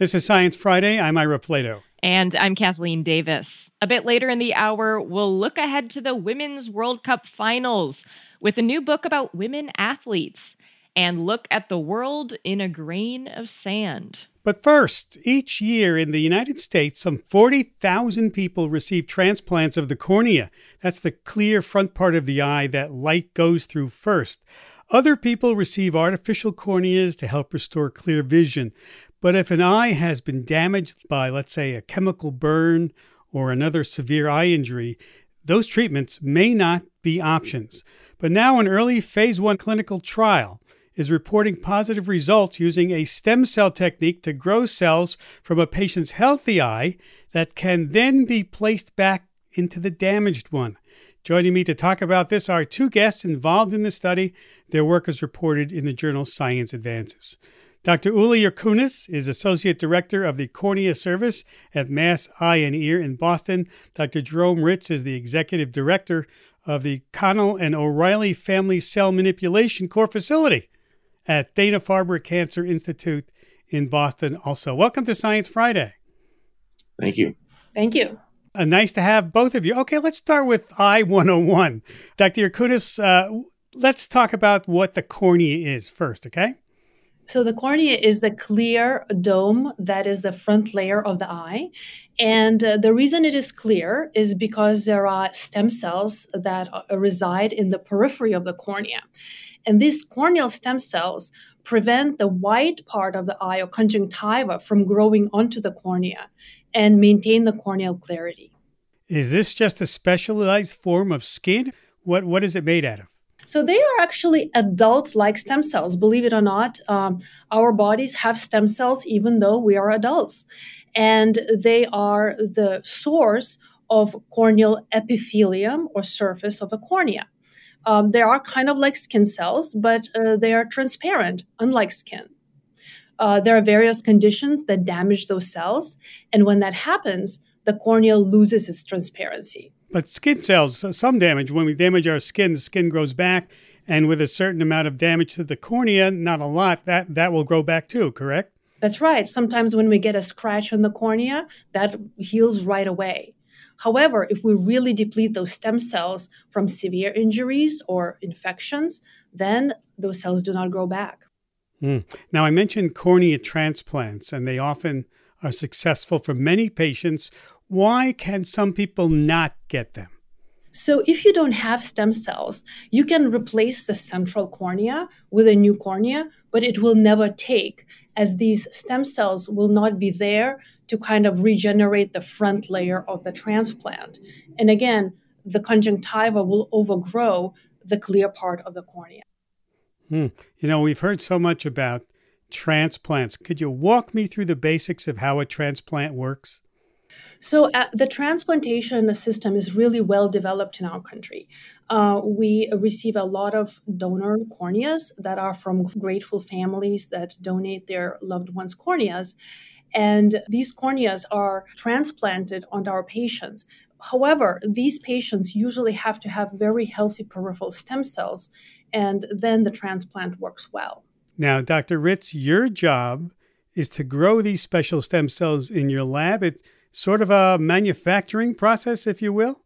This is Science Friday. I'm Ira Flatow. And I'm Kathleen Davis. A bit later in the hour, we'll look ahead to the Women's World Cup finals with a new book about women athletes and look at the world in a grain of sand. But first, each year in the United States, some 40,000 people receive transplants of the cornea. That's the clear front part of the eye that light goes through first. Other people receive artificial corneas to help restore clear vision. But if an eye has been damaged by, let's say, a chemical burn or another severe eye injury, those treatments may not be options. But now, an early phase one clinical trial is reporting positive results using a stem cell technique to grow cells from a patient's healthy eye that can then be placed back into the damaged one. Joining me to talk about this are two guests involved in the study. Their work is reported in the journal Science Advances. Dr. Uli Jurkunas is Associate Director of the Cornea Service at Mass Eye and Ear in Boston. Dr. Jerome Ritz is the Executive Director of the Connell and O'Reilly Family Cell Manipulation Core Facility at Dana Farber Cancer Institute in Boston. Also, welcome to Science Friday. Thank you. Thank you. Uh, nice to have both of you. Okay, let's start with Eye 101. Dr. Jurkunas, uh, let's talk about what the cornea is first, okay? So, the cornea is the clear dome that is the front layer of the eye. And uh, the reason it is clear is because there are stem cells that uh, reside in the periphery of the cornea. And these corneal stem cells prevent the white part of the eye or conjunctiva from growing onto the cornea and maintain the corneal clarity. Is this just a specialized form of skin? What, what is it made out of? So they are actually adult-like stem cells. Believe it or not, um, our bodies have stem cells even though we are adults, and they are the source of corneal epithelium or surface of the cornea. Um, they are kind of like skin cells, but uh, they are transparent, unlike skin. Uh, there are various conditions that damage those cells, and when that happens, the cornea loses its transparency. But skin cells, some damage. When we damage our skin, the skin grows back, and with a certain amount of damage to the cornea, not a lot, that that will grow back too. Correct? That's right. Sometimes when we get a scratch on the cornea, that heals right away. However, if we really deplete those stem cells from severe injuries or infections, then those cells do not grow back. Mm. Now, I mentioned cornea transplants, and they often are successful for many patients. Why can some people not get them? So, if you don't have stem cells, you can replace the central cornea with a new cornea, but it will never take, as these stem cells will not be there to kind of regenerate the front layer of the transplant. And again, the conjunctiva will overgrow the clear part of the cornea. Hmm. You know, we've heard so much about transplants. Could you walk me through the basics of how a transplant works? So, uh, the transplantation system is really well developed in our country. Uh, we receive a lot of donor corneas that are from grateful families that donate their loved ones' corneas. And these corneas are transplanted onto our patients. However, these patients usually have to have very healthy peripheral stem cells, and then the transplant works well. Now, Dr. Ritz, your job is to grow these special stem cells in your lab. Sort of a manufacturing process, if you will?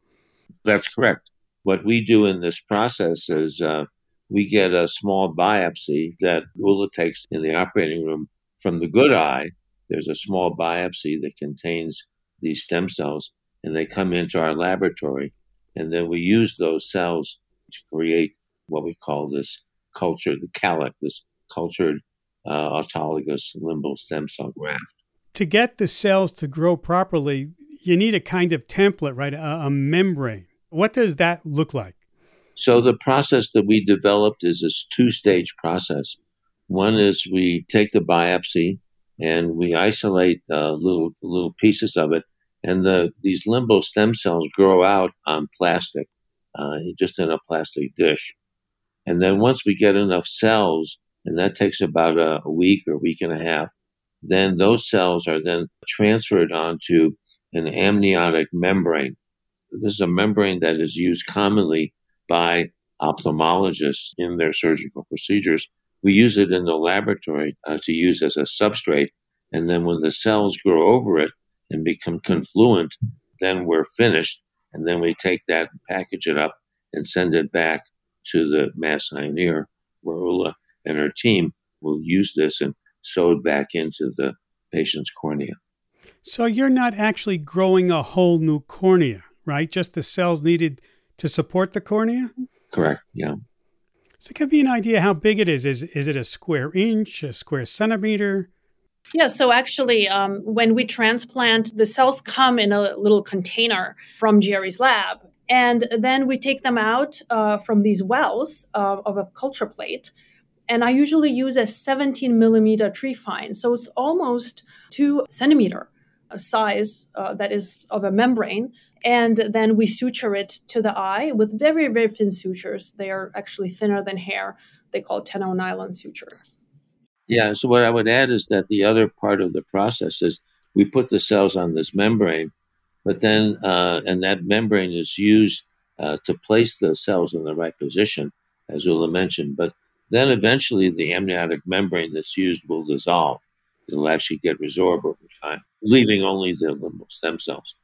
That's correct. What we do in this process is uh, we get a small biopsy that Ula takes in the operating room from the good eye there's a small biopsy that contains these stem cells, and they come into our laboratory. And then we use those cells to create what we call this culture, the CALEC, this cultured uh, autologous limbal stem cell graft. To get the cells to grow properly, you need a kind of template, right? A, a membrane. What does that look like? So, the process that we developed is this two stage process. One is we take the biopsy and we isolate uh, little little pieces of it, and the these limbal stem cells grow out on plastic, uh, just in a plastic dish, and then once we get enough cells, and that takes about a, a week or a week and a half, then those cells are then transferred onto an amniotic membrane. This is a membrane that is used commonly by ophthalmologists in their surgical procedures we use it in the laboratory uh, to use as a substrate, And then when the cells grow over it and become confluent, then we're finished. And then we take that package it up and send it back to the Mass Ear, where Ula and her team will use this and sew it back into the patient's cornea. So you're not actually growing a whole new cornea, right? Just the cells needed to support the cornea? Correct, yeah. So give me an idea how big it is. Is is it a square inch, a square centimeter? Yeah, so actually, um, when we transplant, the cells come in a little container from Jerry's lab. And then we take them out uh, from these wells uh, of a culture plate. And I usually use a 17 millimeter trephine. So it's almost two centimeter size uh, that is of a membrane. And then we suture it to the eye with very, very thin sutures. They are actually thinner than hair. They call tenno nylon suture. Yeah. So what I would add is that the other part of the process is we put the cells on this membrane, but then uh, and that membrane is used uh, to place the cells in the right position, as Ula mentioned. But then eventually the amniotic membrane that's used will dissolve. It'll actually get resorbed over time, leaving only the stem cells.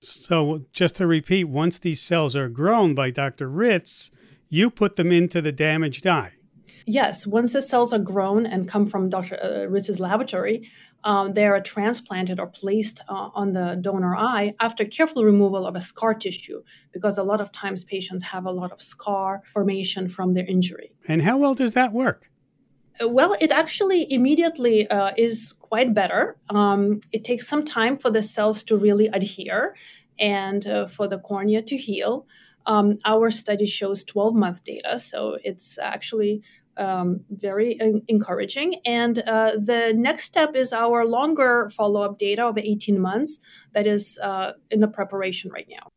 So, just to repeat, once these cells are grown by Dr. Ritz, you put them into the damaged eye. Yes, once the cells are grown and come from Dr. Uh, Ritz's laboratory, um, they are transplanted or placed uh, on the donor eye after careful removal of a scar tissue, because a lot of times patients have a lot of scar formation from their injury. And how well does that work? Uh, well, it actually immediately uh, is quite better. Um, it takes some time for the cells to really adhere and uh, for the cornea to heal. Um, our study shows 12 month data, so it's actually um, very encouraging. And uh, the next step is our longer follow up data of 18 months that is uh, in the preparation right now.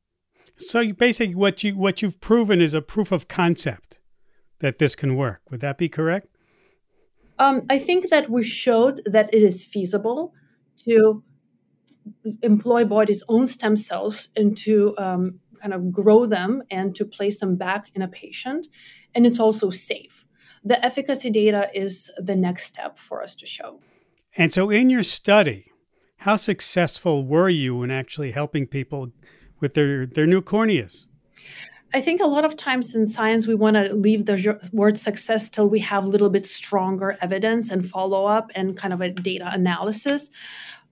So you, basically, what you what you've proven is a proof of concept that this can work. Would that be correct? Um, I think that we showed that it is feasible to employ body's own stem cells and to um, kind of grow them and to place them back in a patient. And it's also safe the efficacy data is the next step for us to show. And so, in your study, how successful were you in actually helping people with their, their new corneas? I think a lot of times in science, we want to leave the word success till we have a little bit stronger evidence and follow up and kind of a data analysis.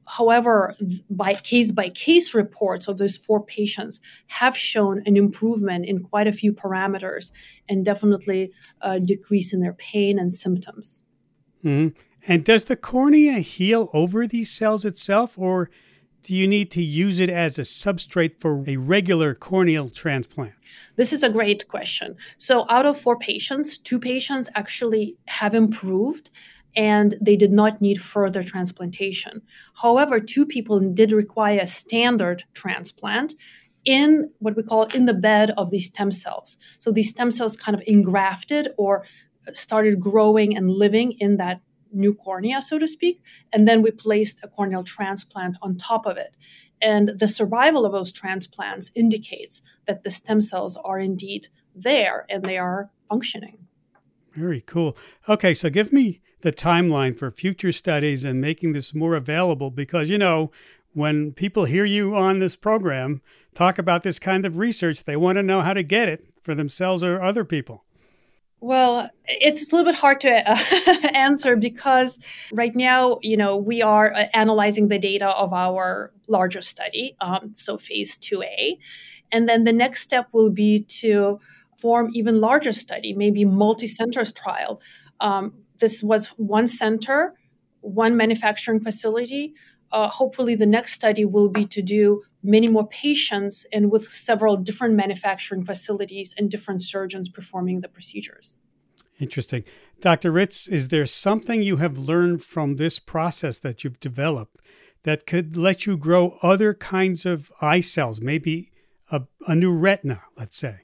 However, by case by case reports of those four patients have shown an improvement in quite a few parameters and definitely a decrease in their pain and symptoms. Mm-hmm. And does the cornea heal over these cells itself, or do you need to use it as a substrate for a regular corneal transplant? This is a great question. So, out of four patients, two patients actually have improved and they did not need further transplantation. However, two people did require a standard transplant in what we call in the bed of these stem cells. So these stem cells kind of engrafted or started growing and living in that new cornea, so to speak, and then we placed a corneal transplant on top of it. And the survival of those transplants indicates that the stem cells are indeed there and they are functioning. Very cool. Okay, so give me the timeline for future studies and making this more available because, you know, when people hear you on this program talk about this kind of research, they want to know how to get it for themselves or other people. Well, it's a little bit hard to uh, answer because right now, you know, we are uh, analyzing the data of our larger study, um, so phase 2A. And then the next step will be to form even larger study, maybe multi-centers trial, um, this was one center, one manufacturing facility. Uh, hopefully, the next study will be to do many more patients and with several different manufacturing facilities and different surgeons performing the procedures. Interesting. Dr. Ritz, is there something you have learned from this process that you've developed that could let you grow other kinds of eye cells, maybe a, a new retina, let's say?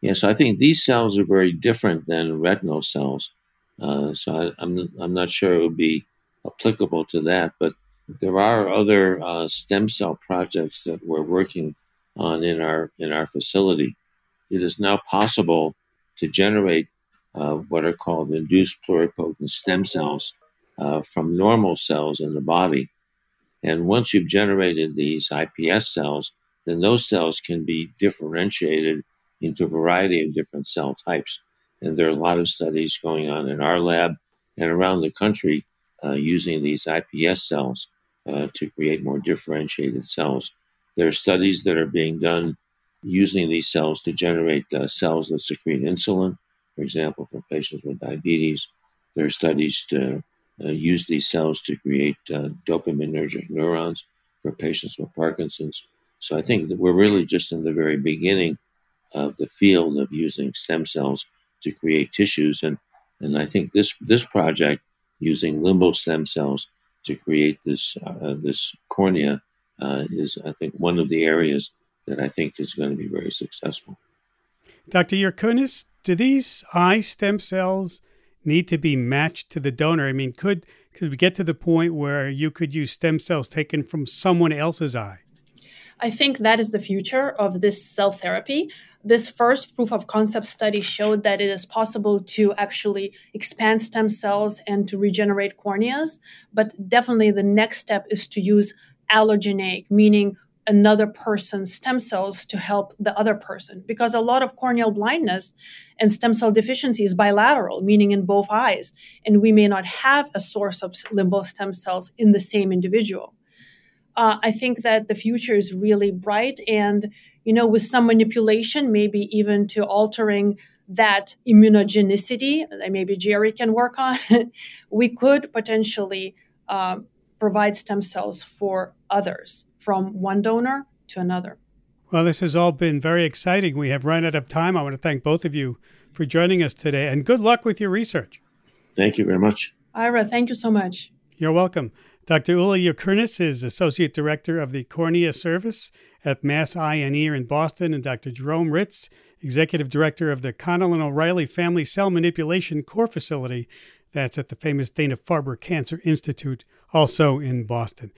Yes, I think these cells are very different than retinal cells. Uh, so I, am I'm, I'm not sure it would be applicable to that, but there are other uh, stem cell projects that we're working on in our in our facility. It is now possible to generate uh, what are called induced pluripotent stem cells uh, from normal cells in the body. And once you've generated these iPS cells, then those cells can be differentiated into a variety of different cell types. And there are a lot of studies going on in our lab and around the country uh, using these iPS cells uh, to create more differentiated cells. There are studies that are being done using these cells to generate uh, cells that secrete insulin, for example, for patients with diabetes. There are studies to uh, use these cells to create uh, dopaminergic neurons for patients with Parkinson's. So I think that we're really just in the very beginning of the field of using stem cells to create tissues, and and I think this this project using limbal stem cells to create this uh, this cornea uh, is I think one of the areas that I think is going to be very successful. Dr. Jurkunas, do these eye stem cells need to be matched to the donor? I mean, could could we get to the point where you could use stem cells taken from someone else's eye? I think that is the future of this cell therapy. This first proof of concept study showed that it is possible to actually expand stem cells and to regenerate corneas. But definitely the next step is to use allogeneic, meaning another person's stem cells to help the other person because a lot of corneal blindness and stem cell deficiency is bilateral meaning in both eyes and we may not have a source of limbal stem cells in the same individual uh, i think that the future is really bright and you know with some manipulation maybe even to altering that immunogenicity that maybe jerry can work on we could potentially uh, provide stem cells for others from one donor to another. Well, this has all been very exciting. We have run out of time. I want to thank both of you for joining us today and good luck with your research. Thank you very much. Ira, thank you so much. You're welcome. Dr. Ula Jurkunas is Associate Director of the Cornea Service at Mass Eye and Ear in Boston, and Dr. Jerome Ritz, Executive Director of the Connell and O'Reilly Family Cell Manipulation Core Facility. That's at the famous Dana Farber Cancer Institute, also in Boston.